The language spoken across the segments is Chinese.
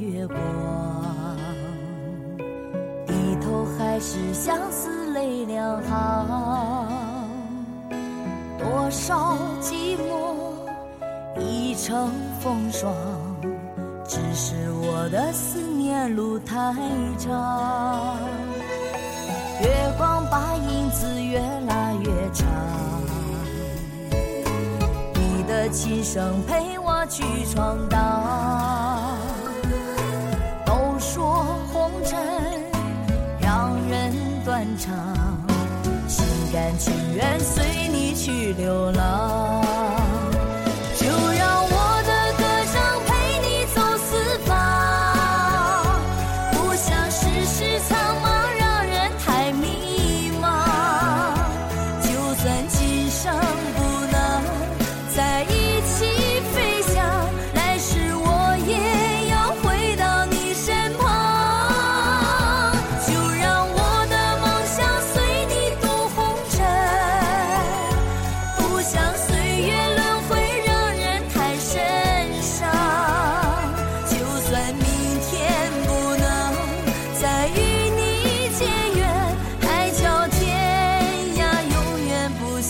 月光低头还是相思泪两行多少寂寞已成风霜只是我的思念路太长月光把影子越拉越长你的琴声陪我去闯荡。情愿随你去流浪。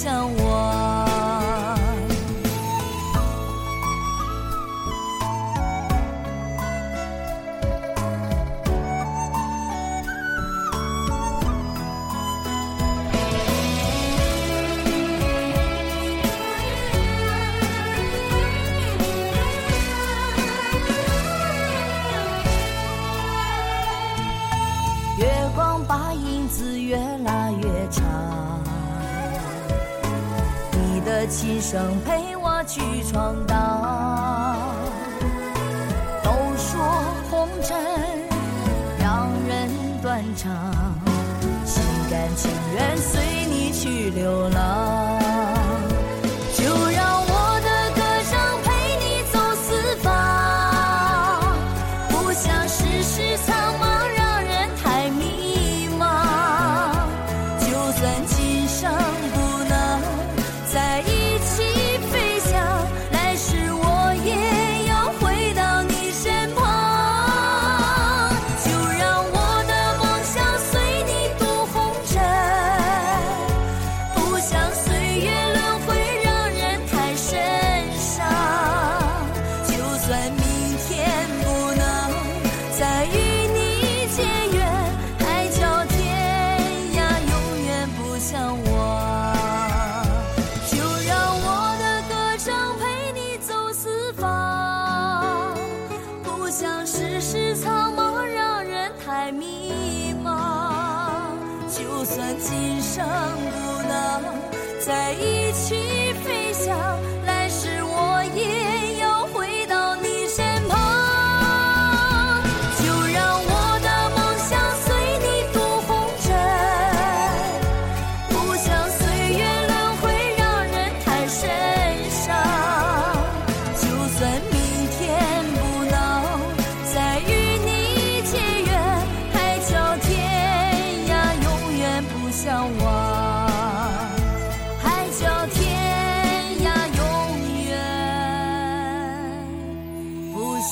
向往月光把影子越拉越长今生陪我去闯荡。都说红尘让人断肠心甘情愿随你去流浪。海角天涯永远不相忘，就让我的歌声陪你走四方。不想世事苍茫，让人太迷茫，就算今生不能在一起飞翔。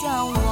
像我。